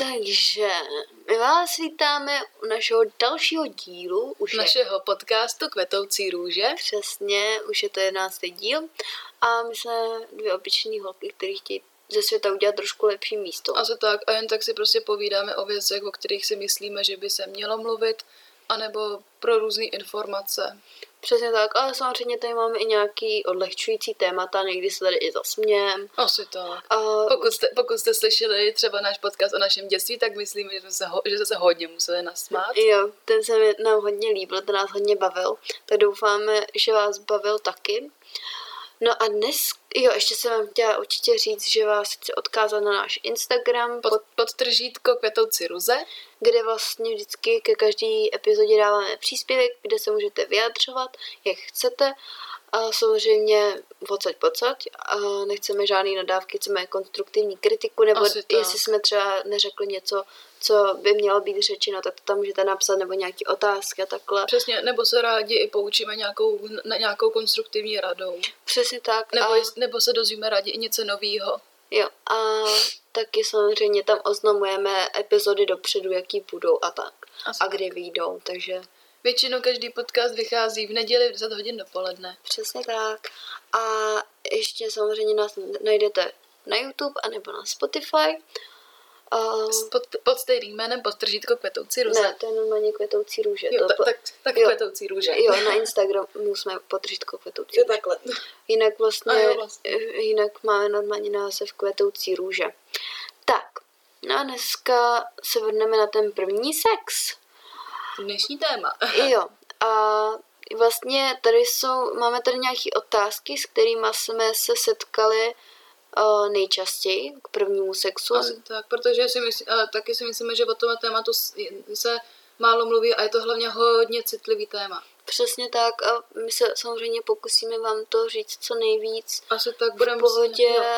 Takže my vás vítáme u našeho dalšího dílu. Už našeho je... podcastu Kvetoucí růže. Přesně, už je to jedenáctý díl. A my jsme dvě obyčejní holky, které chtějí ze světa udělat trošku lepší místo. A to tak, a jen tak si prostě povídáme o věcech, o kterých si myslíme, že by se mělo mluvit, anebo pro různé informace. Přesně tak, ale samozřejmě tady máme i nějaký odlehčující témata, někdy se tady i zasmějem. Asi tak. A... Pokud, jste, pokud jste slyšeli třeba náš podcast o našem dětství, tak myslím, že jsme se, ho, že jsme se hodně museli nasmát. Jo, ten se nám hodně líbil, ten nás hodně bavil, tak doufáme, že vás bavil taky. No a dnes, jo, ještě jsem vám chtěla určitě říct, že vás chci odkázat na náš Instagram. Pod, pod tržítko Květouci Ruze. Kde vlastně vždycky ke každý epizodě dáváme příspěvek, kde se můžete vyjadřovat, jak chcete. A samozřejmě pocať pocať. A nechceme žádný nadávky, chceme konstruktivní kritiku, nebo jestli jsme třeba neřekli něco, co by mělo být řečeno, tak to tam můžete napsat, nebo nějaké otázky a takhle. Přesně, nebo se rádi i poučíme nějakou, nějakou konstruktivní radou. Přesně tak. Nebo, a... nebo se dozvíme rádi i něco nového. Jo, a taky samozřejmě tam oznamujeme epizody dopředu, jaký budou a tak. Asi a kdy vyjdou, takže... Většinou každý podcast vychází v neděli v 10 hodin dopoledne. Přesně tak. A ještě samozřejmě nás najdete na YouTube anebo na Spotify. Uh, pod, pod stejným jménem podtržítko kvetoucí růže. Ne, to je normálně kvetoucí růže. Jo, to, tak, tak jo, kvetoucí růže. Jo, na Instagramu jsme podtržítko kvetoucí jo, takhle. Jinak vlastně, jo, vlastně, jinak máme normálně název kvetoucí růže. Tak, no a dneska se vrhneme na ten první sex. Dnešní téma. jo, a vlastně tady jsou, máme tady nějaké otázky, s kterými jsme se setkali uh, nejčastěji k prvnímu sexu. Asi tak, protože si myslím, ale taky si myslíme, že o tom tématu se málo mluví a je to hlavně hodně citlivý téma. Přesně tak a my se samozřejmě pokusíme vám to říct co nejvíc. Asi tak budeme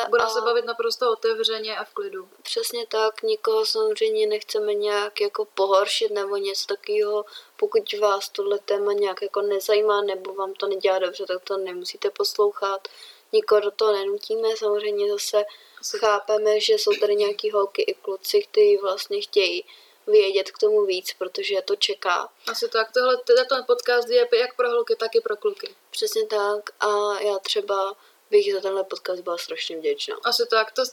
budem se bavit naprosto otevřeně a v klidu. Přesně tak, nikoho samozřejmě nechceme nějak jako pohoršit nebo něco takového. Pokud vás tohle téma nějak jako nezajímá nebo vám to nedělá dobře, tak to nemusíte poslouchat nikoho do toho nenutíme, samozřejmě zase Asi chápeme, že jsou tady nějaký holky i kluci, kteří vlastně chtějí vědět k tomu víc, protože to čeká. Asi tak, tohle, tenhle podcast je jak pro holky, tak i pro kluky. Přesně tak a já třeba bych za tenhle podcast byla strašně vděčná. Asi tak, to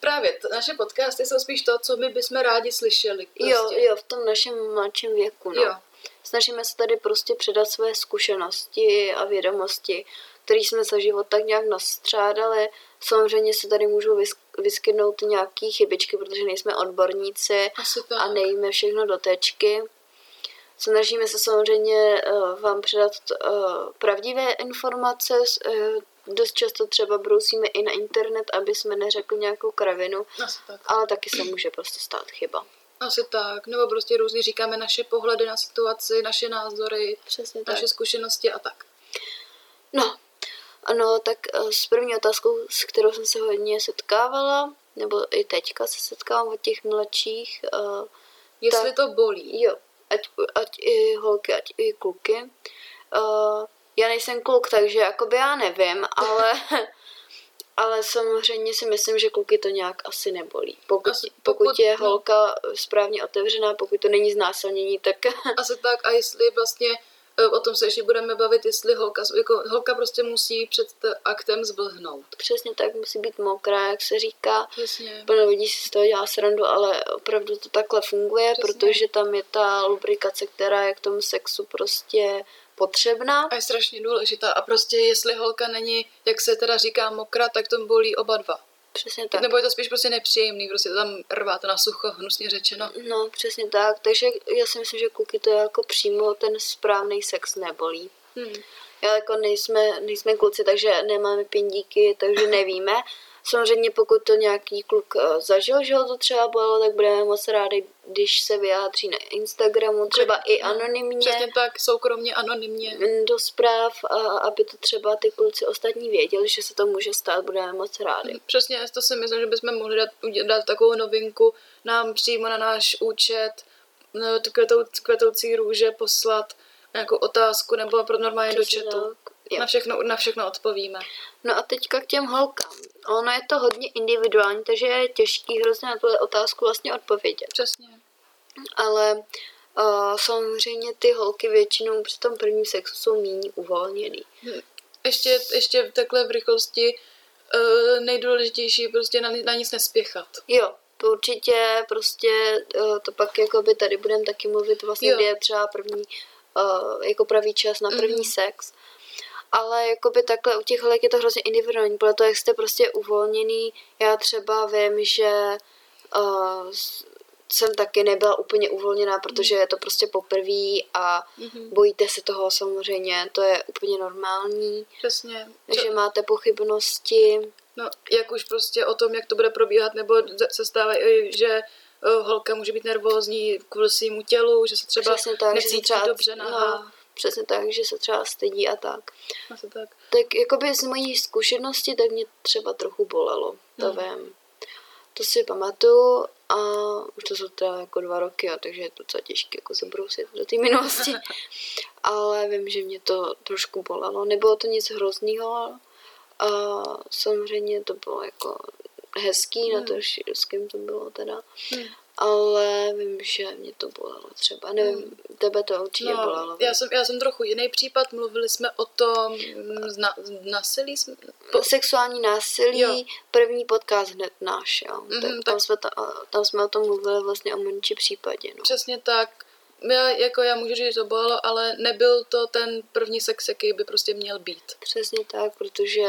právě, to, naše podcasty jsou spíš to, co my bychom rádi slyšeli. Prostě. Jo, jo, v tom našem mladším věku, no. Jo. Snažíme se tady prostě předat své zkušenosti a vědomosti který jsme za život tak nějak nastřádali. Samozřejmě se tady můžou vyskytnout nějaké chybičky, protože nejsme odborníci a nejíme všechno do tečky. Snažíme se samozřejmě uh, vám předat uh, pravdivé informace, uh, dost často třeba brousíme i na internet, aby jsme neřekli nějakou kravinu, tak. ale taky se může prostě stát chyba. Asi tak, nebo prostě různě říkáme naše pohledy na situaci, naše názory, Přesně naše tak. zkušenosti a tak. No, ano, tak eh, s první otázkou, s kterou jsem se hodně setkávala, nebo i teďka se setkávám od těch mladších. Uh, Jestli tak, to bolí. Jo, ať, ať i holky, ať i kluky. Uh, já nejsem kluk, takže jakoby já nevím, ale, ale samozřejmě si myslím, že kluky to nějak asi nebolí. Pokud, asi, pokud, pokud je no. holka správně otevřená, pokud to není znásilnění, tak... Asi tak a jestli vlastně o tom se ještě budeme bavit, jestli holka, jako holka prostě musí před aktem zblhnout. Přesně tak, musí být mokrá, jak se říká. Přesně. Plno lidí si z toho dělá srandu, ale opravdu to takhle funguje, Přesně. protože tam je ta lubrikace, která je k tomu sexu prostě potřebná. A je strašně důležitá. A prostě jestli holka není, jak se teda říká, mokrá, tak to bolí oba dva. Přesně tak. Nebo je to spíš prostě nepříjemný, prostě tam rváte na sucho, hnusně řečeno. No, přesně tak. Takže já si myslím, že kluky to jako přímo ten správný sex nebolí. Hmm. Já jako nejsme, nejsme kluci, takže nemáme pindíky, takže nevíme. Samozřejmě pokud to nějaký kluk eh, zažil, že ho to třeba bylo, tak budeme moc rádi, když se vyjádří na Instagramu, třeba i anonymně. Přesně tak, soukromně, anonymně. Do zpráv, a aby to třeba ty kluci ostatní věděli, že se to může stát, budeme moc rádi. Mm, přesně, to si myslím, že bychom mohli dát, dát takovou novinku nám přímo na náš účet, kvetou, kvetoucí růže poslat nějakou otázku nebo pro normálně do chatu. Jo. Na, všechno, na všechno odpovíme. No a teďka k těm holkám. Ono je to hodně individuální, takže je těžký hrozně na tuhle otázku vlastně odpovědět. Přesně. Ale uh, samozřejmě ty holky většinou při tom prvním sexu jsou méně uvolněný. Hm. Ještě, ještě takhle v rychlosti uh, nejdůležitější prostě na, na nic nespěchat. Jo, to určitě prostě, uh, to pak jako by tady budeme taky mluvit vlastně, jo. kdy je třeba první, uh, jako pravý čas na první mm-hmm. sex. Ale jako by takhle u těch holek je to hrozně individuální, podle toho, jak jste prostě uvolněný. Já třeba vím, že uh, jsem taky nebyla úplně uvolněná, protože je to prostě poprvé a mm-hmm. bojíte se toho samozřejmě, to je úplně normální. Přesně. Že máte pochybnosti. No, jak už prostě o tom, jak to bude probíhat, nebo se stává, že eh, holka může být nervózní kvůli svýmu tělu, že se třeba Přesně tak, necítí třeba, dobře na no, Přesně tak, že se třeba stydí a tak. Asi tak. Tak jakoby z mojí zkušenosti, tak mě třeba trochu bolelo, to hmm. vím. To si pamatuju a už to jsou teda jako dva roky, a takže je to docela těžké jako zabrousit do té minulosti. Ale vím, že mě to trošku bolelo. Nebylo to nic hrozného, a samozřejmě to bylo jako hezký, hmm. na to, s kým to bylo teda. Hmm ale vím, že mě to bolelo třeba. Nevím, tebe to určitě no, bolelo. Já jsem, já jsem trochu jiný případ, mluvili jsme o tom na, násilí. Jsme, po... Sexuální násilí, jo. první podcast hned náš, jo. Mm-hmm, tak, tak... Tam, jsme to, tam jsme o tom mluvili vlastně o menší případě. No. Přesně tak. Já, jako já můžu říct, že to bolelo, ale nebyl to ten první sex, jaký by prostě měl být. Přesně tak, protože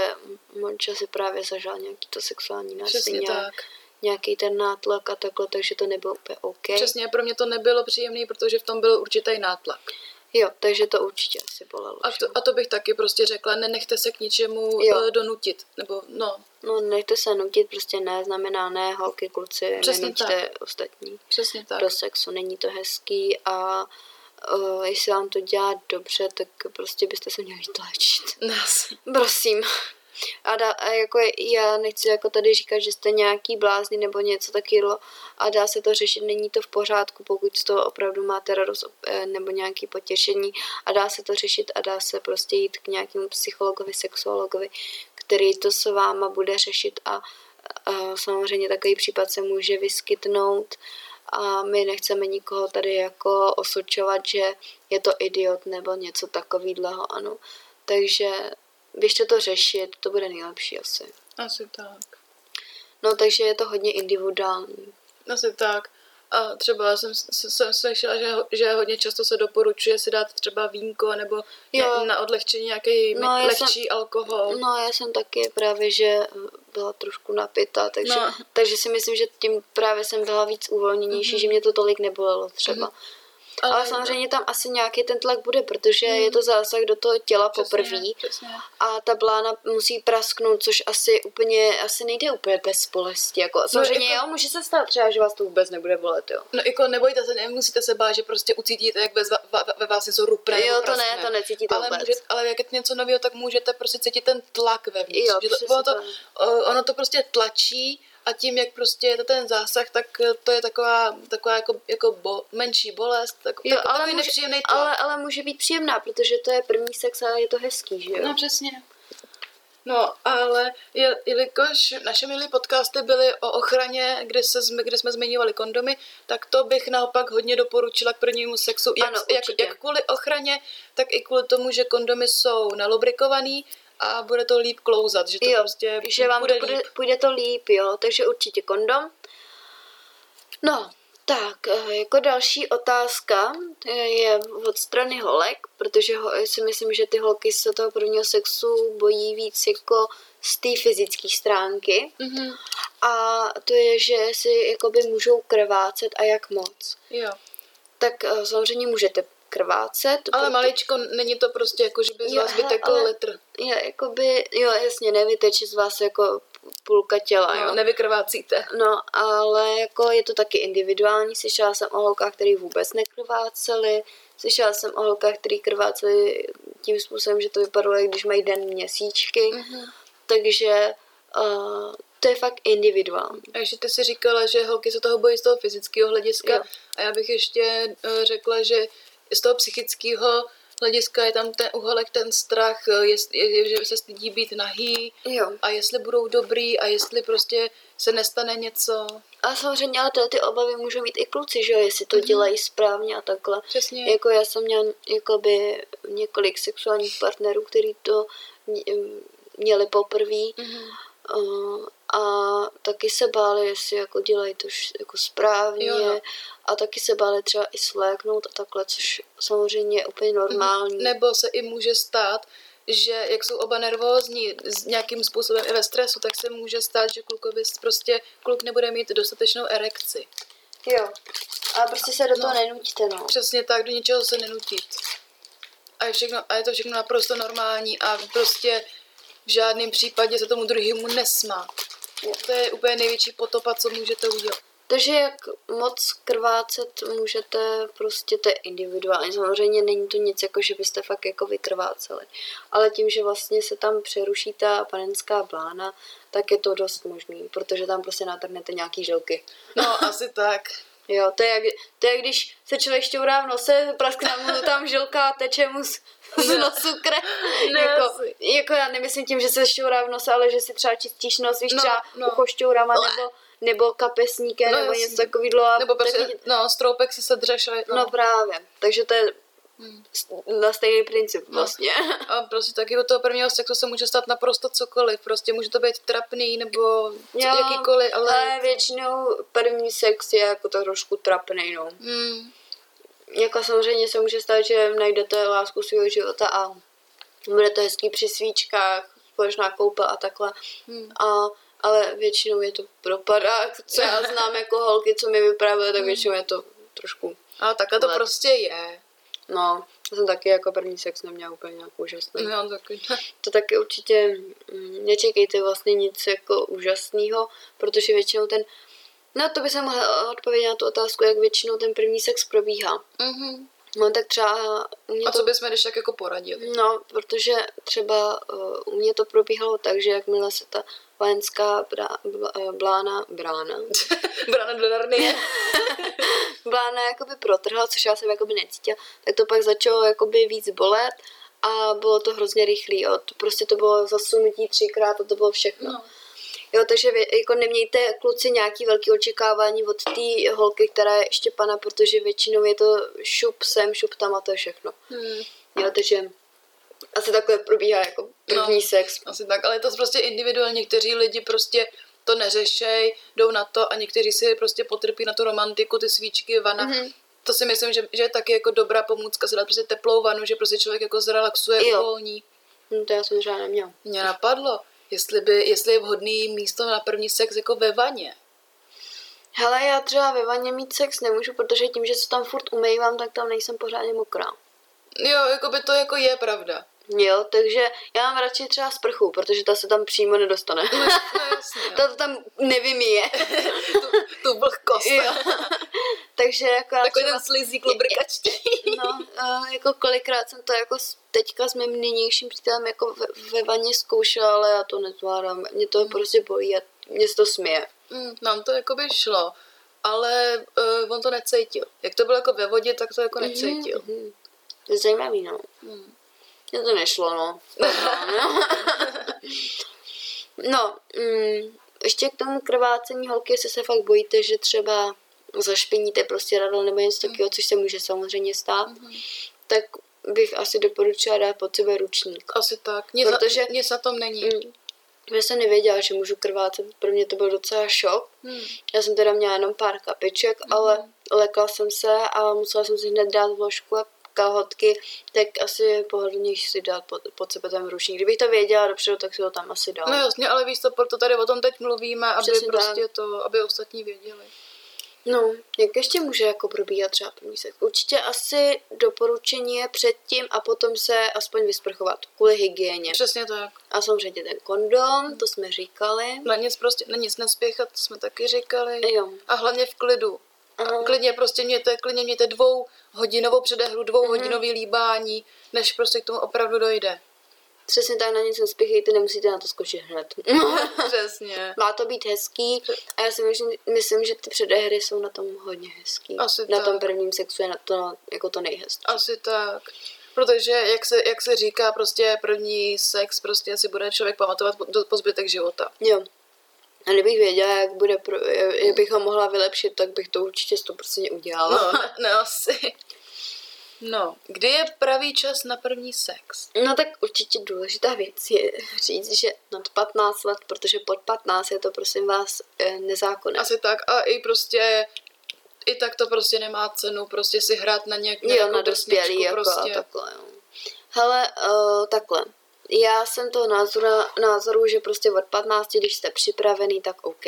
Monča si právě zažal nějaký to sexuální násilí. Přesně tak nějaký ten nátlak a takhle, takže to nebylo úplně OK. Přesně, pro mě to nebylo příjemné, protože v tom byl určitý nátlak. Jo, takže to určitě asi bolelo. A to, a to bych taky prostě řekla, nenechte se k ničemu jo. Uh, donutit, nebo no. No, nechte se nutit, prostě ne, znamená ne, holky, kluci, Přesně tak. ostatní. Přesně tak. Do sexu, není to hezký a uh, jestli vám to dělá dobře, tak prostě byste se měli tlačit. Nás. Prosím. A, dá, a jako já nechci jako tady říkat, že jste nějaký blázni nebo něco takového a dá se to řešit, není to v pořádku, pokud z toho opravdu máte radost eh, nebo nějaký potěšení a dá se to řešit a dá se prostě jít k nějakému psychologovi, sexuologovi, který to s váma bude řešit a, a samozřejmě takový případ se může vyskytnout a my nechceme nikoho tady jako osočovat, že je to idiot nebo něco takového, ano. Takže běžte to řešit, to bude nejlepší asi. Asi tak. No, takže je to hodně individuální. Asi tak. A třeba jsem, jsem slyšela, že, že hodně často se doporučuje si dát třeba vínko nebo jo. na odlehčení nějaký no, lehčí jsem, alkohol. No já jsem taky právě, že byla trošku napita, takže, no. takže si myslím, že tím právě jsem byla víc uvolněnější, mm-hmm. že mě to tolik nebolelo třeba. Mm-hmm. Ale, ale samozřejmě tam asi nějaký ten tlak bude, protože hmm. je to zásah do toho těla poprvé a ta blána musí prasknout, což asi úplně, asi nejde úplně bez bolesti. Jako, no, samozřejmě jako, jo, může se stát třeba, že vás to vůbec nebude bolet, jo. No jako nebojte se, nemusíte se bát, že prostě ucítíte, jak bez, ve vás něco rupne. Jo, to ne, to necítíte ale vůbec. Můžete, ale jak je něco nového, tak můžete prostě cítit ten tlak vevnitř. Jo, to, ono, to, ono to prostě tlačí a tím, jak prostě je to ten zásah, tak to je taková, taková jako, jako bo, menší bolest, tak, jo, tak, ale takový může, nepříjemný tlak. Ale, ale může být příjemná, protože to je první sex a je to hezký, že jo? No přesně. No, ale je, jelikož naše milé podcasty byly o ochraně, kde, se, kde jsme zmiňovali kondomy, tak to bych naopak hodně doporučila k prvnímu sexu. Jak, ano, jak, jak kvůli ochraně, tak i kvůli tomu, že kondomy jsou nalubrikovaný a bude to líp klouzat, že to jo, prostě že vám bude to bude, půjde to líp, jo, takže určitě kondom. No, tak, eh, jako další otázka eh, je od strany holek, protože ho, si myslím, že ty holky se toho prvního sexu bojí víc jako z té fyzické stránky. Mm-hmm. A to je, že si jakoby můžou krvácet a jak moc. Jo. Tak eh, samozřejmě můžete krvácet. Ale maličko, není to prostě jako, že by z vás vytekl litr. Je, jakoby, jo, jasně, nevyteče z vás jako půlka těla, no, jo. Nevykrvácíte. No, ale jako je to taky individuální. Slyšela jsem o holkách, který vůbec nekrváceli. Slyšela jsem o holkách, který krváceli tím způsobem, že to vypadalo, jak když mají den měsíčky. Mm-hmm. Takže uh, to je fakt individuální. Ještě ty si říkala, že holky se toho bojí z toho fyzického hlediska. Jo. A já bych ještě uh, řekla, že z toho psychického hlediska je tam ten uholek, ten strach, je, je, že se stydí být nahý Jo. a jestli budou dobrý a jestli prostě se nestane něco. A samozřejmě, ale ty obavy můžou mít i kluci, že jo, jestli to Mhm. dělají správně a takhle. Přesně. Jako já jsem měla jakoby několik sexuálních partnerů, kteří to m- měli poprvé Mhm. A taky se báli, jestli jako dělají to jako správně Jo, no. a taky se báli třeba i sléknout a takhle, což samozřejmě je úplně normální. Nebo se i může stát, že jak jsou oba nervózní s nějakým způsobem i ve stresu, tak se může stát, že klukovi prostě kluk nebude mít dostatečnou erekci. Jo, ale prostě se do toho No. nenutíte, no. Přesně tak, do ničeho se nenutit. A je, všechno, a je to všechno naprosto normální a prostě v žádném případě se tomu druhému nesmát. To je úplně největší potopa, co můžete udělat. Takže jak moc krvácet můžete, prostě to je individuální. Samozřejmě není to nic jako, že byste fakt jako vykrváceli. Ale tím, že vlastně se tam přeruší ta panenská blána, tak je to dost možný, protože tam prostě natrhnete nějaký žilky. No, asi tak. Jo, to je, jak, to je když se člověk šťourá v nose, praskne mu tam žilka a teče mu z, z nosu krev. Ne, jako, jako, já nemyslím tím, že se šťourá v nose, ale že si třeba čistíš nos, víš, No, třeba no. ucho šťourama, nebo, nebo kapesníkem, No, nebo jasně. něco takového. Nebo prostě, no, stroupek si sedřeš No. no. no právě, takže to je Hmm. na stejný princip No. vlastně. A prostě taky od toho prvního sexu se může stát naprosto cokoliv. Prostě může to být trapný nebo co, jakýkoliv, ale... ale většinou první sex je jako to trošku trapný, no. Hmm. Jako samozřejmě se může stát, že najdete lásku svého života a bude to hezký při svíčkách, společná koupa a takhle. Hmm. A, ale většinou je to propadák, co já znám jako holky, co mi vyprávěly, tak většinou je to trošku, A takhle to Let. prostě je. no, já jsem taky jako první sex neměla úplně nějak úžasný. No, taky. To taky určitě mm, nečekejte vlastně nic jako úžasného, protože většinou ten, no to by se mohla odpovědět na tu otázku, jak většinou ten první sex probíhá. Mhm. No tak třeba u mě A to co bychom když tak jako poradili? No, protože třeba uh, u mě to probíhalo tak, že jakmile se ta vojenská brá, eh, blána, brána, Brana do Narnie. blána jakoby protrhla, což já jsem jakoby necítila, tak to pak začalo jakoby víc bolet a bylo to hrozně rychlý. To prostě to bylo zasunutí třikrát a to bylo všechno. No. Jo, takže vy, jako nemějte kluci nějaký velký očekávání od té holky, která je ještě pana, protože většinou je to šup sem, šup tam a to je všechno. Hmm. Jo, takže asi takhle probíhá jako první No. sex. Asi tak, ale je to prostě individuálně. Někteří lidi prostě to neřešej, jdou na to a někteří si prostě potrpí na tu romantiku, ty svíčky, vana. Mhm. To si myslím, že, že je taky jako dobrá pomůcka, se dát prostě teplou vanu, že prostě člověk jako zrelaxuje, Jo. uvolní. No, to já jsem třeba neměla. Mě napadlo, jestli, by, jestli je vhodný místo na první sex jako ve vaně. Hele, já třeba ve vaně mít sex nemůžu, protože tím, že se tam furt umývám, tak tam nejsem pořádně mokrá. Jo, jako by to jako je pravda. Jo, takže já mám radši třeba sprchu, protože ta se tam přímo nedostane. No jasně. ta to tam nevymíje. tu, tu vlhkost. jo. takže jako Takový třeba, ten slizík lubrikačný. no, uh, jako kolikrát jsem to jako teďka s mým nynějším přítelem jako ve, ve vaně zkoušela, ale já to nezvládám. Mě to prostě bojí a mě to směje. Mm, nám to jako by šlo, ale uh, on to necítil. Jak to bylo jako ve vodě, tak to jako necítil. Mhm. To je zajímavý, no. Mm. Mně to nešlo, no. no, mm, ještě k tomu krvácení holky, jestli se fakt bojíte, že třeba zašpiníte prostě radl nebo něco takového, což se může samozřejmě stát, tak bych asi doporučila dát pod sebe ručník. Asi tak. Nic, Protože- na, nic na tom není. Mm. Já jsem nevěděla, že můžu krvácet, pro mě to byl docela šok. Mm. Já jsem teda měla jenom pár kapiček, ale lekla jsem se a musela jsem si hned dát vložku a kalhotky, tak asi je pohodlnější si dát pod, pod sebe ten ručník. Kdybych to věděla dopředu, tak si ho tam asi dala. No jasně, ale víš to, proto tady o tom teď mluvíme, aby Přesně prostě to, aby ostatní věděli. No, jak ještě může jako probíhat třeba první sex? Určitě asi doporučení je předtím a potom se aspoň vysprchovat kvůli hygieně. Přesně tak. A samozřejmě ten kondom, to jsme říkali. Na nic prostě, na nic nespěchat, to jsme taky říkali. Jo. A hlavně v klidu. Aha. Klidně prostě mějte, klidně mějte dvou hodinovou předehru, dvou hodinový líbání, než prostě k tomu opravdu dojde. Přesně tak na nic nespěchejte, nemusíte na to skočit hned. Přesně. Má to být hezký a já si myslím, myslím, že ty předehry jsou na tom hodně hezký. Asi na tak. tom prvním sexu je na to jako to nejhezčí. Asi tak. Protože, jak se, jak se říká, prostě první sex prostě si bude člověk pamatovat po, po zbytek života. Jo. A kdybych věděla, jak, bude pro, jak bych ho mohla vylepšit, tak bych to určitě 100% udělala. No, ne asi. No, kdy je pravý čas na první sex? No tak určitě důležitá věc je říct, že nad 15 let, protože pod 15 je to prosím vás eh, nezákonné. Asi tak a i prostě i tak to prostě nemá cenu prostě si hrát na nějak Jo, na dospělý jako prostě. a takhle, jo. Hele, uh, takhle. Já jsem toho názoru, názoru, že prostě od 15, když jste připravený, tak OK.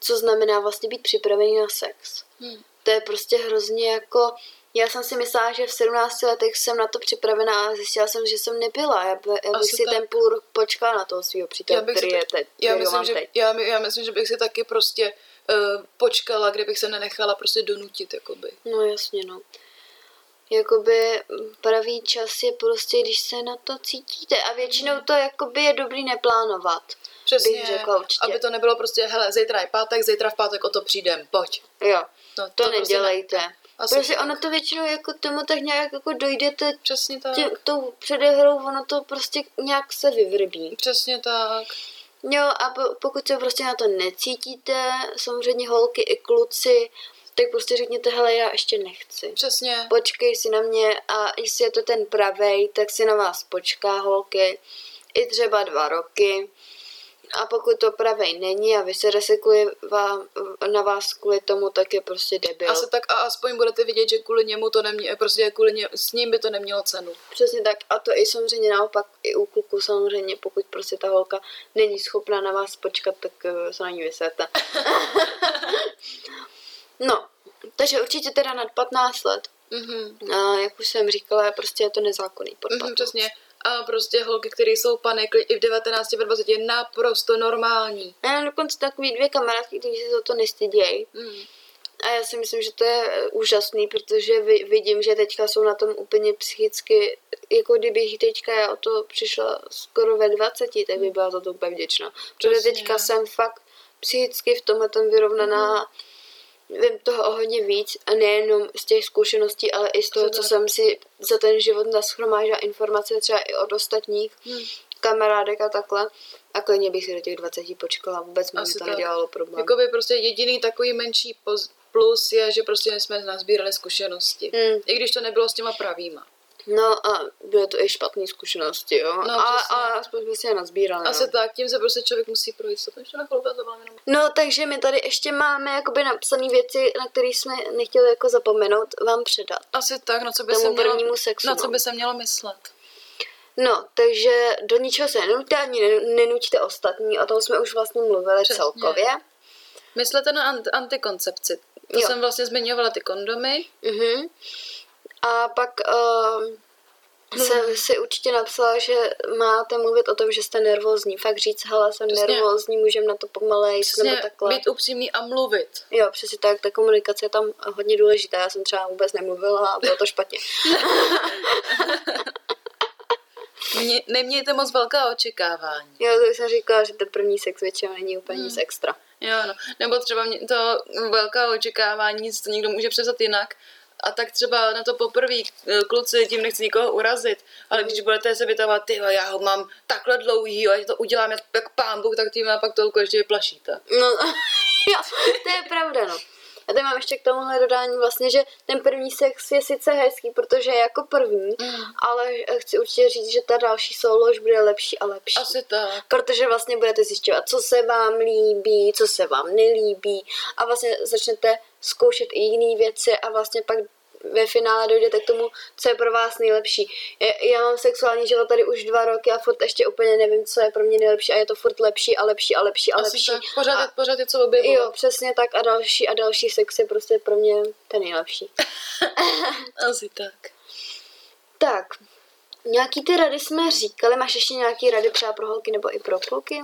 Co znamená vlastně být připravený na sex? Hmm. To je prostě hrozně jako já jsem si myslela, že v 17 letech jsem na to připravená a zjistila jsem, že jsem nebyla. Já, by, já bych si tak... ten půl rok počkala na toho svého přítele, který je teď. Já myslím, že, já, já myslím, že bych si taky prostě uh, počkala, kdybych se nenechala prostě donutit, jakoby. No jasně, no. Jakoby pravý čas je prostě, když se na to cítíte a většinou to jakoby je dobrý neplánovat. Přesně, bych řekla určitě. aby to nebylo prostě, hele, zítra je pátek, zítra v pátek o to přijdem, pojď. Jo, no, to, to nedělejte. Prostě ne. Asi Protože ono to většinou jako tomu tak nějak jako dojdete Přesně tak. Tě, tou předehrou, ono to prostě nějak se vyvrbí. Přesně tak. Jo a po, pokud se prostě na to necítíte, samozřejmě holky i kluci, tak prostě řekněte, hele, já ještě nechci. Přesně. Počkej si na mě a jestli je to ten pravej, tak si na vás počká holky i třeba dva roky a pokud to pravej není a vy se resekuje na vás kvůli tomu, tak je prostě debil. Asi tak a aspoň budete vidět, že kvůli němu to nemě, prostě kvůli ně, s ním by to nemělo cenu. Přesně tak a to i samozřejmě naopak i u kluku samozřejmě, pokud prostě ta holka není schopná na vás počkat, tak eh, se na ní vysvěte. no, takže určitě teda nad 15 let. Mm-hmm. A jak už jsem říkala, prostě je to nezákonný pod 15. Mm-hmm, přesně a prostě holky, které jsou panik i v 19, v 20 je naprosto normální. Já mám dokonce takový dvě kamarádky, kteří se za to nestydějí. Mm. A já si myslím, že to je úžasný, protože vidím, že teďka jsou na tom úplně psychicky, jako kdybych teďka já o to přišla skoro ve 20, tak by byla za to úplně vděčná. Protože teďka jsem fakt psychicky v tomhle tom vyrovnaná. Mm vím toho o hodně víc a nejenom z těch zkušeností, ale i z toho, co jsem si za ten život naschromážila informace třeba i od ostatních hmm. kamarádek a takhle. A klidně bych si do těch 20 počkala, vůbec mi to nedělalo problém. Jakoby prostě jediný takový menší plus je, že prostě jsme nazbírali zkušenosti. Hmm. I když to nebylo s těma pravýma. No a byly to i špatné zkušenosti, jo. No, a, a aspoň jsme si je nazbírali. Asi no. tak, tím se prostě člověk musí projít. Co to ještě na chvilku to jenom. No, takže my tady ještě máme jakoby napsané věci, na které jsme nechtěli jako zapomenout vám předat. Asi tak, na co by se mělo, sexu, na co no. by se mělo myslet. No, takže do ničeho se nenutíte ani nenutíte ostatní, o tom jsme už vlastně mluvili Přesně. celkově. Myslete na ant- antikoncepci. To jo. jsem vlastně zmiňovala ty kondomy. Mhm. A pak uh, jsem si určitě napsala, že máte mluvit o tom, že jste nervózní. Fakt říct, hele, jsem přesně. nervózní, můžeme na to pomalej, nebo takhle. být upřímný a mluvit. Jo, přesně tak, ta komunikace je tam hodně důležitá. Já jsem třeba vůbec nemluvila a bylo to špatně. Mě, nemějte moc velká očekávání. Jo, to jsem říkala, že ten první sex většinou není úplně hmm. nic extra. Jo, no. Nebo třeba mě to velká očekávání, to někdo může přesat jinak, a tak třeba na to poprvé eh, kluci, tím nechci nikoho urazit, ale když budete se vytávat, ty já ho mám takhle dlouhý, a to udělám jak pán Bůh, tak tím pak tolko ještě vyplašíte. No, jo, to je pravda, no. A teď mám ještě k tomuhle dodání vlastně, že ten první sex je sice hezký, protože je jako první, mm. ale chci určitě říct, že ta další solo už bude lepší a lepší. Asi tak. Protože vlastně budete zjišťovat, co se vám líbí, co se vám nelíbí a vlastně začnete zkoušet i jiné věci a vlastně pak ve finále dojdete k tomu, co je pro vás nejlepší. Já mám sexuální život tady už dva roky a furt ještě úplně nevím, co je pro mě nejlepší a je to furt lepší a lepší a lepší a Asi lepší. Tak. Pořád, a, pořád je co objevovat. Jo, přesně tak a další a další sex je prostě pro mě ten nejlepší. Asi tak. Tak, nějaký ty rady jsme říkali, máš ještě nějaký rady třeba pro holky nebo i pro kluky?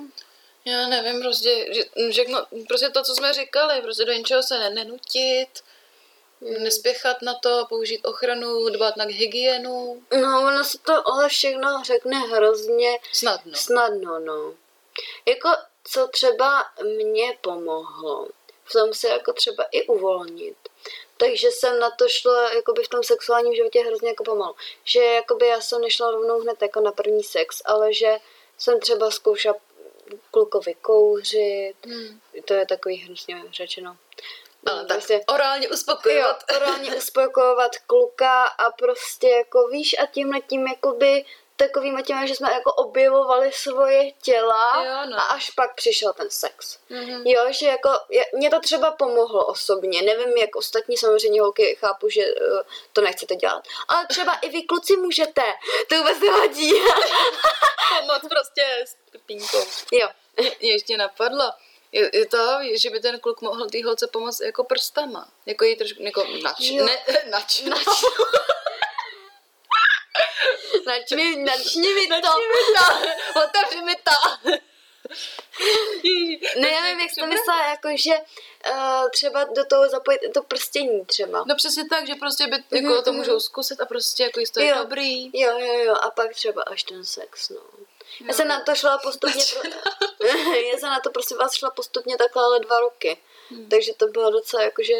Já nevím, prostě, že, no, prostě to, co jsme říkali, prostě do ničeho se nenutit, nespěchat na to, použít ochranu, dbát na hygienu. No, ono se to ale všechno řekne hrozně snadno. Snadno, no. Jako, co třeba mě pomohlo, v tom se jako třeba i uvolnit. Takže jsem na to šla jakoby v tom sexuálním životě hrozně jako pomalu. Že jakoby já jsem nešla rovnou hned jako na první sex, ale že jsem třeba zkoušela klukovi kouřit, hmm. to je takový hnusně řečeno. Ale tak prostě, orálně uspokojovat. Jo, orálně uspokojovat kluka a prostě jako víš a tímhle tím jakoby takovým těma, že jsme jako objevovali svoje těla jo, no. a až pak přišel ten sex. Mm-hmm. Jo, že jako, je, mě to třeba pomohlo osobně, nevím jak ostatní samozřejmě holky, chápu, že uh, to nechcete dělat, ale třeba i vy kluci můžete, to vůbec nevadí. Pomoc prostě s pínkou. Jo. Mě ještě napadlo, je, je to, že by ten kluk mohl té holce pomoct jako prstama. Jako jí trošku, jako nač, ne, nač. nač. Načni, načni mi to. Načni mi to. Otevři mi to. ne, já nevím, jak jsi to myslela, jako, že uh, třeba do toho zapojit to prstění třeba. No přesně tak, že prostě by, jako mm-hmm. to mhm. můžou zkusit a prostě jako to je jo. dobrý. Jo, jo, jo, a pak třeba až ten sex, no. Já jsem na to šla postupně, pro... já jsem na to prosím vás šla postupně takhle ale dva roky. Hmm. Takže to bylo docela jakože,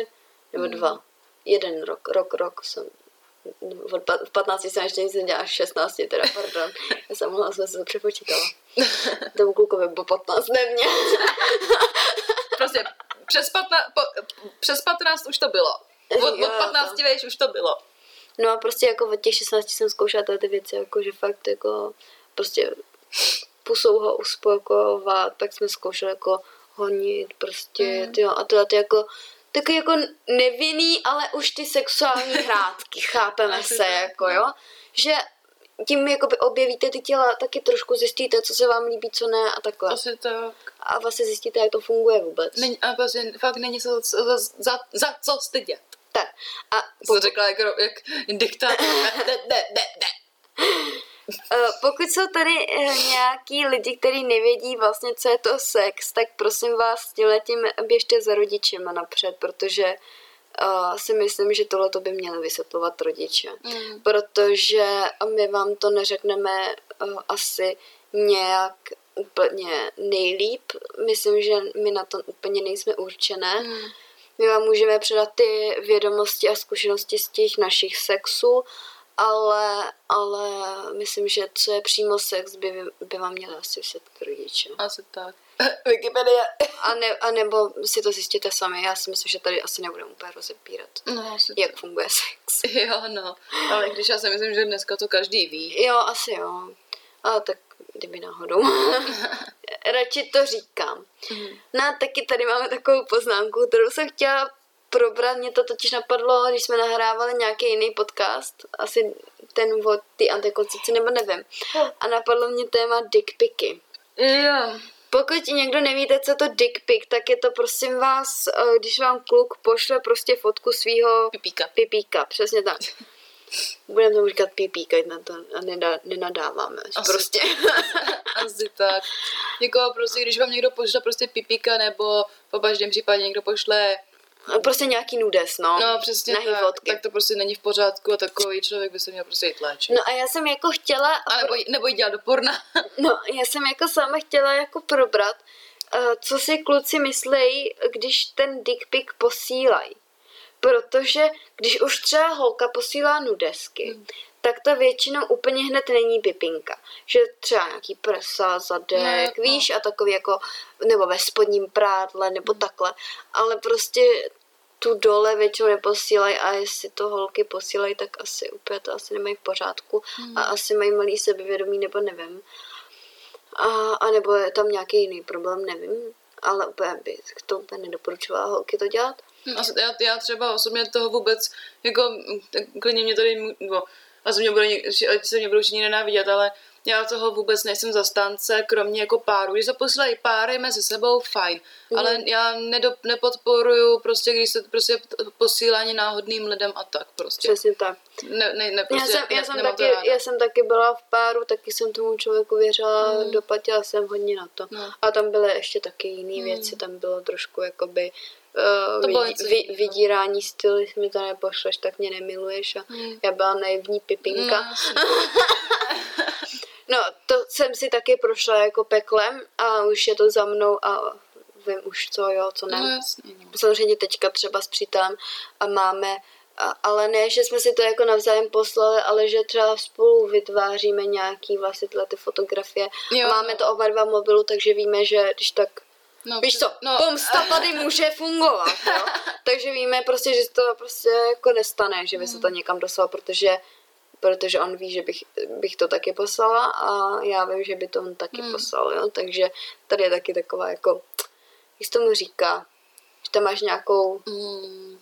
nebo hmm. dva, jeden rok, rok, rok jsem v 15 jsem ještě nic nedělala, 16 teda, pardon. Já jsem mohla jsem se to přepočítala. Tomu klukovi bylo 15, ne mě. prostě přes 15, po, přes 15 už to bylo. Od, jo, od 15 to. už to bylo. No a prostě jako od těch 16 jsem zkoušela ty věci, jako že fakt jako prostě pusou ho uspokojovat, pak jsme zkoušeli jako honit prostě, mm. tyjo, a to je jako taky jako nevinný, ale už ty sexuální hrátky, chápeme se, jako jo, že tím jakoby objevíte ty těla, taky trošku zjistíte, co se vám líbí, co ne a takhle. Asi tak. A vlastně zjistíte, jak to funguje vůbec. Není, a vlastně fakt není se za, za, za, za co stydět. Tak. A pokud... řekla jako, jak diktátor. ne, ne, ne, ne. Eh, pokud jsou tady eh, nějaký lidi, kteří nevědí vlastně, co je to sex, tak prosím vás tím běžte za rodičema napřed, protože uh, si myslím, že tohle by měli vysvětlovat rodiče. Mm. Protože my vám to neřekneme uh, asi nějak úplně nejlíp. Myslím, že my na to úplně nejsme určené. Mm. My vám můžeme předat ty vědomosti a zkušenosti z těch našich sexů, ale, ale myslím, že co je přímo sex, by, by vám měli asi vysvětlit rodiče. Asi tak. Wikipedia. A, ne, a nebo si to zjistíte sami. Já si myslím, že tady asi nebudeme úplně rozepírat, no, asi jak tak. funguje sex. Jo, no. Ale když já si myslím, že dneska to každý ví. Jo, asi jo. Ale tak kdyby náhodou. Radši to říkám. Mm. No a taky tady máme takovou poznámku, kterou jsem chtěla probrat. Mě to totiž napadlo, když jsme nahrávali nějaký jiný podcast, asi ten od ty antikoncepci, nebo nevím. A napadlo mě téma dickpiky. Jo. Pokud někdo nevíte, co to dick pic, tak je to prosím vás, eh, když vám kluk pošle prostě fotku svého pipíka. pipíka. Přesně tak. Budeme tomu říkat pipíka, na to a nedá, nenadáváme. Asi, prostě. Asi tak. Jako prostě, když vám někdo pošle prostě pipíka, nebo v opačném případě někdo pošle prostě nějaký nudes, no. No, přesně tak, fotky. tak to prostě není v pořádku a takový člověk by se měl prostě jít léčit. No a já jsem jako chtěla... A nebo, nebo jít dělat do porna. no, já jsem jako sama chtěla jako probrat, uh, co si kluci myslejí, když ten dick pic posílají. Protože když už třeba holka posílá nudesky, hmm tak to většinou úplně hned není pipinka. Že třeba nějaký prsa, zadek, ne, no. víš, a takový jako, nebo ve spodním prádle, nebo hmm. takhle. Ale prostě tu dole většinou neposílají a jestli to holky posílají, tak asi úplně to asi nemají v pořádku hmm. a asi mají malý sebevědomí, nebo nevím. A, a nebo je tam nějaký jiný problém, nevím. Ale úplně bych to úplně nedoporučovala holky to dělat. Hm, já, já třeba osobně toho vůbec, jako klidně mě tady, nebo a se mě bude, ať se mě budou všichni nenávidět, ale já toho vůbec nejsem zastánce, kromě jako páru. Když se posílají páry mezi sebou, fajn. Mm. Ale já nedop, nepodporuju prostě, když se prostě posílání náhodným lidem a tak prostě. Přesně tak. Ne, ne, ne, prostě já, jsem, já, jsem taky, já jsem taky byla v páru, taky jsem tomu člověku věřila, mm. doplatila jsem hodně na to. No. A tam byly ještě taky jiné mm. věci, tam bylo trošku jakoby uh, to vidí, vy, vydírání styl, jestli mi to nepošleš, tak mě nemiluješ a mm. já byla naivní pipinka. No, no, to jsem si taky prošla jako peklem a už je to za mnou a vím už co jo, co ne. No jasně. no. Samozřejmě teďka třeba s přítelem a máme, a, ale ne, že jsme si to jako navzájem poslali, ale že třeba spolu vytváříme nějaký vlastně tyhle ty fotografie. Jo, máme no. to oba dva mobilu, takže víme, že když tak No, Víš co, no, pomsta tady může fungovat, jo? Takže víme prostě, že se to prostě jako nestane, že by se to Mm. někam dostalo, protože, protože on ví, že bych, bych to taky poslala a já vím, že by to on taky Mm. poslal, jo? Takže tady je taky taková jako, jak se tomu říká, že tam máš nějakou, Mm,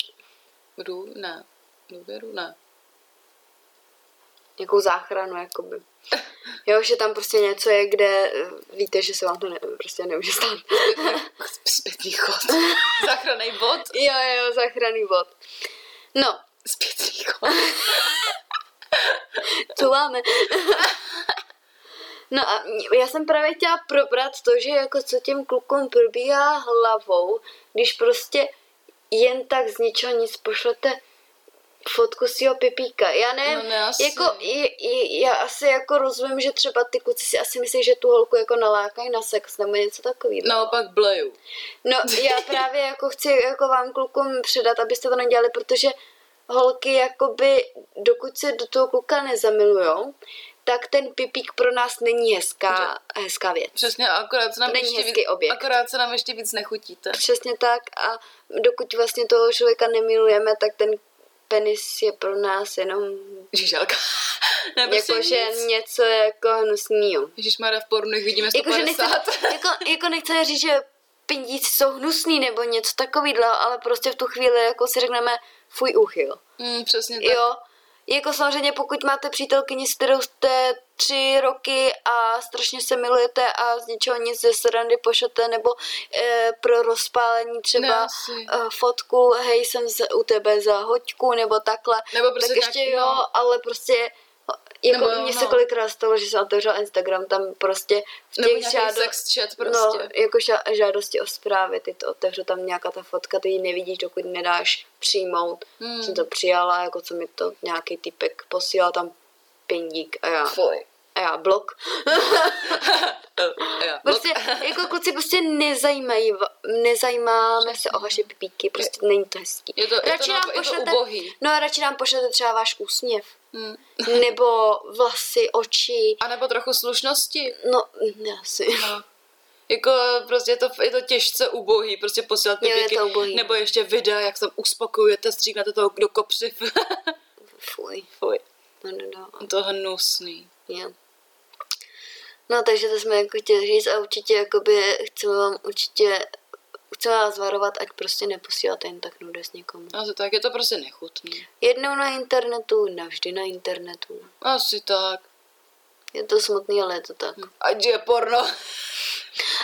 jdu, ne. Důvěru, ne. nějakou záchranu, jakoby. Jo, že tam prostě něco je, kde eh, víte, že se vám to ne, prostě nemůže stát. Zpětný chod. Záchranný bod. jo, jo, záchranný bod. No, Zpětný chod. co máme? No a já jsem právě chtěla probrat to, že jako co těm klukům probíhá hlavou, když prostě jen tak z ničeho nic pošlete fotku svého pipíka. Já nevím, No ne, asi. jako, je, je, já asi jako rozumím, že třeba ty kluci si asi myslí, že tu holku jako nalákají na sex nebo něco takového. Naopak bleju. No, já právě jako chci jako vám klukům předat, abyste to nedělali, protože holky jakoby, dokud se do toho kluka nezamilujou, tak ten pipík pro nás není hezká, hezká věc. Přesně, akorát se nám není ještě hezký víc, objekt. akorát se nám ještě víc nechutíte. Přesně tak a dokud vlastně toho člověka nemilujeme, tak ten penis je pro nás jenom Žíželka. ne, prostě jakože nic. něco jako hnusnýho. Ježišmarja, v pornech vidíme Jakože 150. nechce, jako, jako nechce říct, že pindíci jsou hnusný nebo něco takového, ale prostě v tu chvíli jako si řekneme fuj uchyl. Mm, přesně tak. Jo, jako samozřejmě pokud máte přítelkyni, s kterou jste tři roky a strašně se milujete a z ničeho nic ze srandy pošlete nebo e, pro rozpálení třeba e, fotku, hej, jsem z, u tebe za hoďku nebo takhle, Nebo prostě tak ještě jo, no. ale prostě jako Nebo jo, mně se no. kolikrát stalo, že jsem otevřela Instagram, tam prostě v těch žádo... sex chat No, prostě. jako ža- žádosti o zprávy, ty to otevřu tam nějaká ta fotka, ty ji nevidíš, dokud nedáš přijmout. Hmm. Jsem to přijala, jako co mi to nějaký typek posílal tam pindík a já, Fuj. A já blok. Já. Prostě jako kluci prostě nezajímají, nezajímáme se o vaše pipíky, prostě není to hezký. Je to, je to, Radši nám je to pošlete- ubohý. No a radši nám pošlete třeba váš úsměv, Hmm. nebo vlasy, oči, A nebo trochu slušnosti. no asi. No. Jako prostě je to, je to těžce ubohý, prostě posílat Jo, je to nebo ještě videa, jak se tam uspokojujete, stříknete toho do kopřiv. Fuj, Fuj, no, no, no. to hnusný. Jo. No, takže to jsme jako chtěli říct a určitě jakoby chceme vám určitě chceme vás varovat, ať prostě neposíláte jen tak nudes někomu. Asi tak, je to prostě nechutný. Jednou na internetu, navždy na internetu. Asi tak. Je to smutný, ale je to tak. Ať je porno.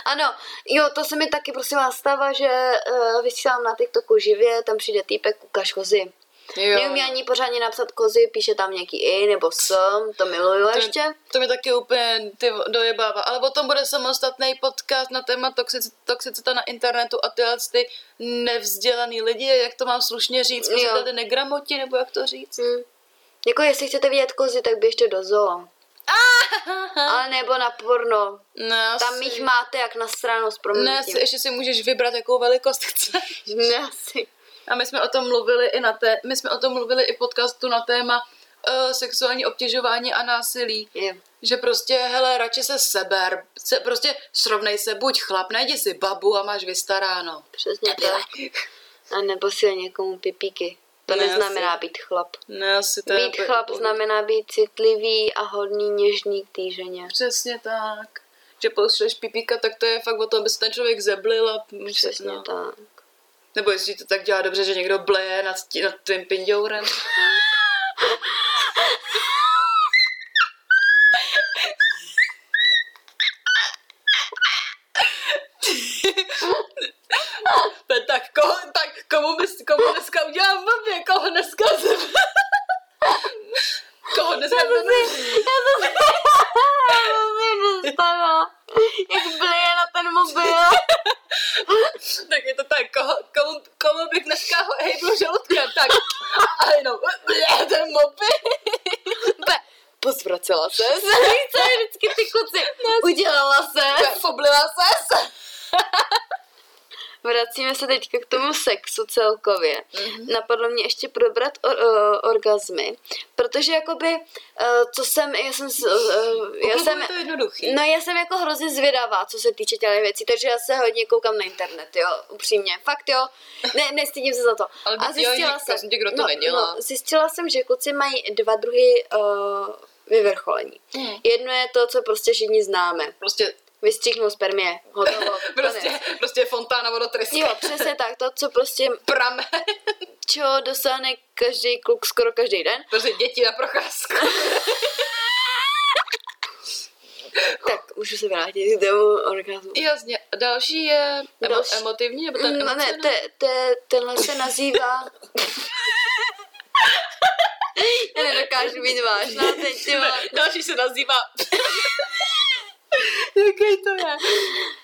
Ano, jo, to se mi taky prosím vás stává, že uh, vysílám na TikToku živě, tam přijde týpek, ukaž kozy. Jo. Neumí ani pořádně napsat kozy, píše tam nějaký i nebo s, to miluju To, ještě. to mi taky úplně ty dojebává. Ale o tom bude samostatný podcast na téma toxic, toxicita na internetu a tyhle ty nevzdělaný lidi, jak to mám slušně říct, prostě tady negramoti, nebo jak to říct. Hm. Jako jestli chcete vidět kozy, tak běžte do zoo. Ale nebo na porno. Ne, asi. Tam jich máte jak na stranu s Ne, proměnutím. si, ještě si můžeš vybrat, jakou velikost chceš. Ne, asi. A my jsme o tom mluvili i na té, my jsme o tom mluvili i podcastu na téma uh, sexuální obtěžování a násilí. Je. Že prostě, hele, radši se seber, se, prostě srovnej se, buď chlap, najdi si babu a máš vystaráno. Přesně tak. A nebo si někomu pipíky. To Ne, neznamená být chlap. Ne, asi to Být úplně chlap znamená být citlivý a hodný, něžný k té ženě. Přesně tak. Že pošleš pipíka, tak to je fakt o tom, aby se ten člověk zeblil a... Přesně no. tak. Nebo jestli to tak dělá dobře, že někdo bleje nad, tí- nad tvým pindourem. Tak, koho, tak komu, bys, komu dneska udělám blbě, koho dneska zem... koho dneska zem... dostala. Jak blije na ten mobil. tak je to tak, koho, komu, komu bych dneska ho- hejbl žaludkem, tak a jenom blě, ten mobil. Pozvracela se. Co je vždycky ty kluci? Udělala se. Poblila se. vracíme se teďka k tomu sexu celkově. Mm-hmm. Napadlo mě ještě probrat or, uh, orgazmy, protože jakoby, uh, co jsem, já jsem, uh, já jsem, to jednoduchý. no já jsem jako hrozně zvědavá, co se týče těch věcí, takže já se hodně koukám na internet, jo, upřímně, fakt jo, ne, nestydím se za to. Ale A zjistila jo, jsem, tě, kdo to no, nedělá. No, zjistila jsem, že kluci mají dva druhy uh, vyvrcholení. Hmm. Jedno je to, co prostě všichni známe. Prostě, Vystříknout spermie, hotovo, prostě, konec. prostě fontána vodotrysk. Jo, přesně tak, to, co prostě, Pramen. čeho dosáhne každý kluk skoro každý den. Prostě děti na procházku. Tak, můžu se vrátit k tomu orgazmu. Jasně. Další je emo, Další. emotivní, nebo ten No, ne, emocionální? te, te, tenhle se nazývá... Já nedokážu být vážná teď, ty. Další se nazývá... Jaký to je?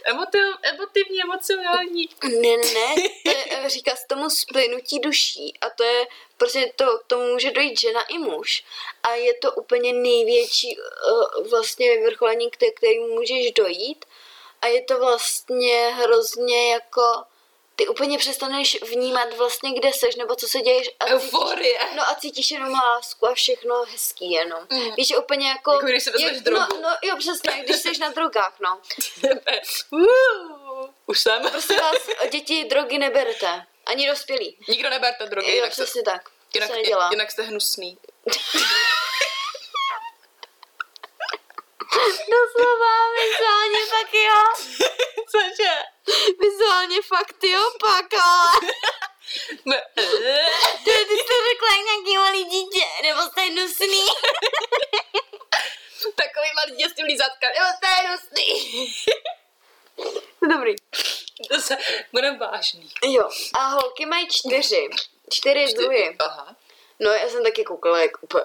Emotiv, emotivní, emocionální. Ne, ne, ne, to je, eh, říká se tomu splynutí duší a to je, prostě to, k tomu může dojít žena i muž a je to úplně největší uh, vlastně vyvrcholení, k který můžeš dojít a je to vlastně hrozně jako ty úplně přestaneš vnímat vlastně, kde seš, nebo co se děješ a cítíš, Euforie. no a cítíš jenom lásku a všechno hezký jenom. Mm. Víš, úplně jako... Jako když si vezmeš drogu. No, no, jo, přesně, když jsi na drogách, no. Už jsem. Prosím vás, děti drogy neberte. Ani dospělí. Nikdo neberte drogy, Jo, jinak, se, přesně tak. To jinak, se jinak jste hnusný. Doslova, vizuálně tak jo. Cože? Vizuálně fakt jo, pak ale. Ty, ty jsi to řekla jak nějaký malý dítě, nebo jste hnusný. Takový malý děti s tím lízátkem. Nebo jste hnusný. Dobrý. To se, budem vážný. Jo, a holky mají čtyři. Čtyři druhy. Aha. No, já jsem taky koukala, jak úplně...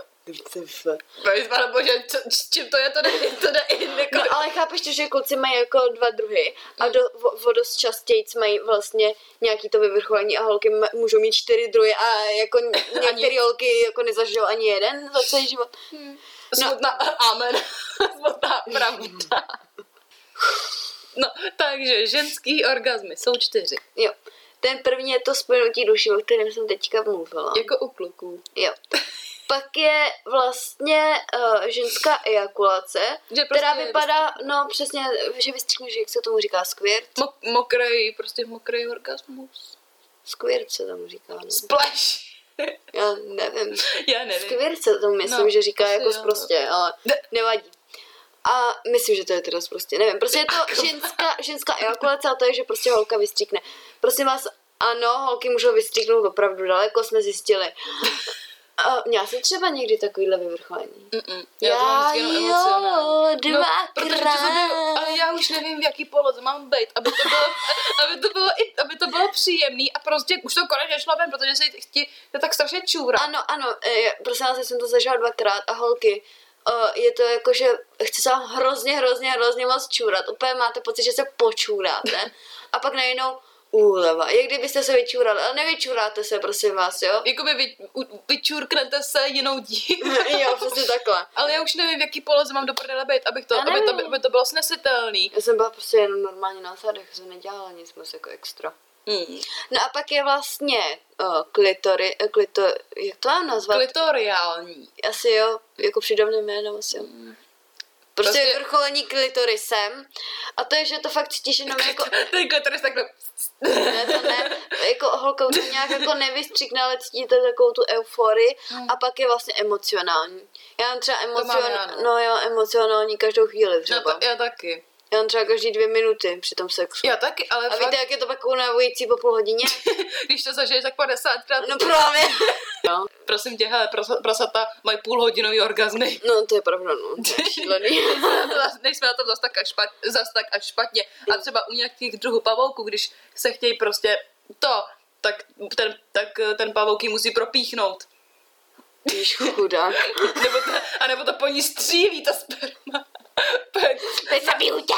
Pane bože, co, s čím to je, to jde, to jde i jako... No ale chápeš to, že kluci mají jako dva druhy a do, o, o dost častěji mají vlastně nějaký to vyvrcholení a holky můžou mít čtyři druhy a jako některé holky jako nezažijou ani jeden za celý život. Smutná, amen. Smutná pravda. No, takže ženský orgazmy jsou čtyři. Jo. Ten první je to spojnutí duší, o kterém jsem teďka mluvila. Jako u kluků. Jo. Pak je vlastně uh, ženská ejakulace, Že která prostě vypadá, no přesně, že vystřikneš, jak se tomu říká, skvěrt. Mo- mokrej, prostě mokrej orgasmus. Skvěrt se tomu říká, no. Splash. Já nevím. Já nevím. Skvěrt se tomu myslím, No, že říká asi jako jo, zprostě, ale Ne. nevadí. A myslím, že to je teda prostě, nevím, prostě je to Jako- ženská, ženská ejakulace a to je, že prostě holka vystříkne. Prosím vás, ano, holky můžou vystříknout opravdu daleko, jsme zjistili. A měla jsi třeba někdy takovýhle vyvrcholení? Mm-mm. Já, to mám vždycky jenom emocionální. jo, protože to bylo, ale já už nevím, v jaký poloze mám být, aby to bylo, aby to bylo, i, aby to bylo příjemný a prostě už to konečně šlo ven, protože se ti to tak strašně čůra. Ano, ano, e, prosím vás, já jsem to zažila dvakrát a holky, e, je to jako, že chce se vám hrozně, hrozně, hrozně moc čůrat. Úplně máte pocit, že se počůráte. A pak najednou úleva. Jak kdybyste se vyčůrali, ale nevyčůráte se, prosím vás, jo? Jakoby vy, u- vyčůrknete se jinou dívou. jo, přesně takhle. Ale já už nevím, v jaký poloze mám do prdele být, abych to, aby to, aby to bylo snesitelný. Já jsem byla prostě jenom normálně na zádech, jsem nedělala nic moc jako extra. Hmm. No a pak je vlastně uh, klitory, uh, klito, jak to mám nazvat? Klitoriální. asi jo, jako přidavné jméno asi jo. Prostě, Prostě- vrcholení klitorisem. A to je, že to fakt cítíš jenom jako... Ten klitoris takhle... Ne, to ne. Jako holka už to nějak jako nevystřikne, ale cítíte takovou tu euforii. A pak je vlastně emocionální. Já mám třeba mám emocionální, no. no já mám emocionální každou chvíli No třeba. to, já taky. Já mám třeba každý dvě minuty při tom sexu. Já taky, ale A fakt, víte, jak je to pak unavující po půl hodině? když to zažiješ tak 50 krát, No právě. No, prosím tě, hele, prasa- prasata mají půlhodinový orgazmy. no to je pravda, no. To šílený. Nejsme na tom zas tak, až špat, zas tak až špatně. A třeba u nějakých druhů pavouků, když se chtějí prostě to, tak ten, tak ten pavouk musí propíchnout. Víš, chudák. Nebo to, a nebo to po ní střílí ta sperma. Teď zabiju tě.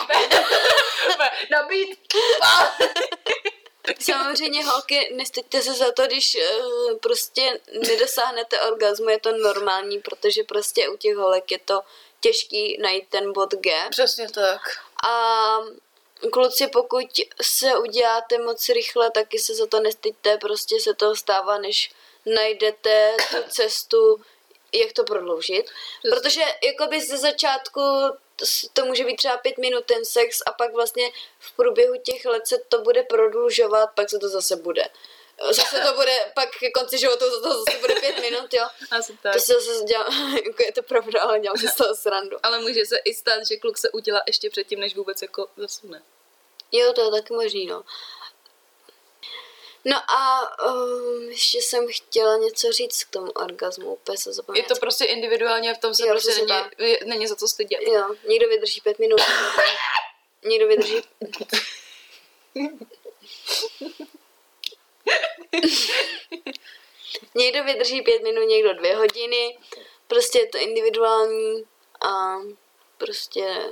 Nabít. Samozřejmě holky, nestyďte se za to, když uh, prostě nedosáhnete orgazmu, je to normální, protože prostě u těch holek je to těžký najít ten bod G. Přesně tak. A kluci, pokud se uděláte moc rychle, taky se za to nestyďte, prostě se to stává, než najdete tu cestu, jak to prodloužit. Protože jakoby ze začátku to může být třeba pět minut ten sex a pak vlastně v průběhu těch let se to bude prodlužovat, pak se to zase bude. Zase to bude, pak ke konci života to zase bude pět minut, jo. Asi tak. To se zase dělá, jako je to pravda, ale dělám si z toho srandu. Ale může se i stát, že kluk se udělá ještě předtím, než vůbec jako zasune. Jo, to je taky možný, no. No a um, ještě jsem chtěla něco říct k tomu orgazmu, úplně se Je to prostě individuálně, v tom se jo, prostě není, není za co stydět. Jo, někdo vydrží pět minut, někdo vydrží... někdo vydrží pět minut, někdo dvě hodiny, prostě je to individuální a prostě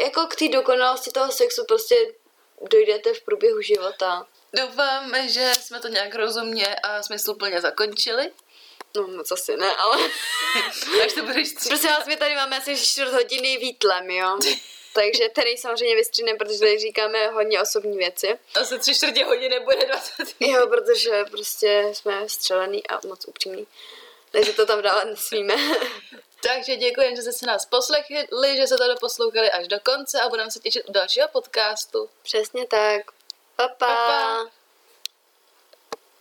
jako k té dokonalosti toho sexu prostě dojdete v průběhu života. Doufám, že jsme to nějak rozumně a smysluplně zakončili. No moc asi ne, ale... Až to budeš tři... Prosím vás, my tady máme asi čtvrt hodiny výtlem, jo? Takže tady samozřejmě vystříneme, protože tady říkáme hodně osobní věci. Asi tři čtvrtě hodiny bude 20 minut. Jo, protože prostě jsme střelený a moc upřímný. Takže to tam dávat nesmíme. Takže děkujeme, že jste se nás poslechli, že se to doposlouchali až do konce a budeme se těšit u dalšího podcastu. Přesně tak. 拜拜。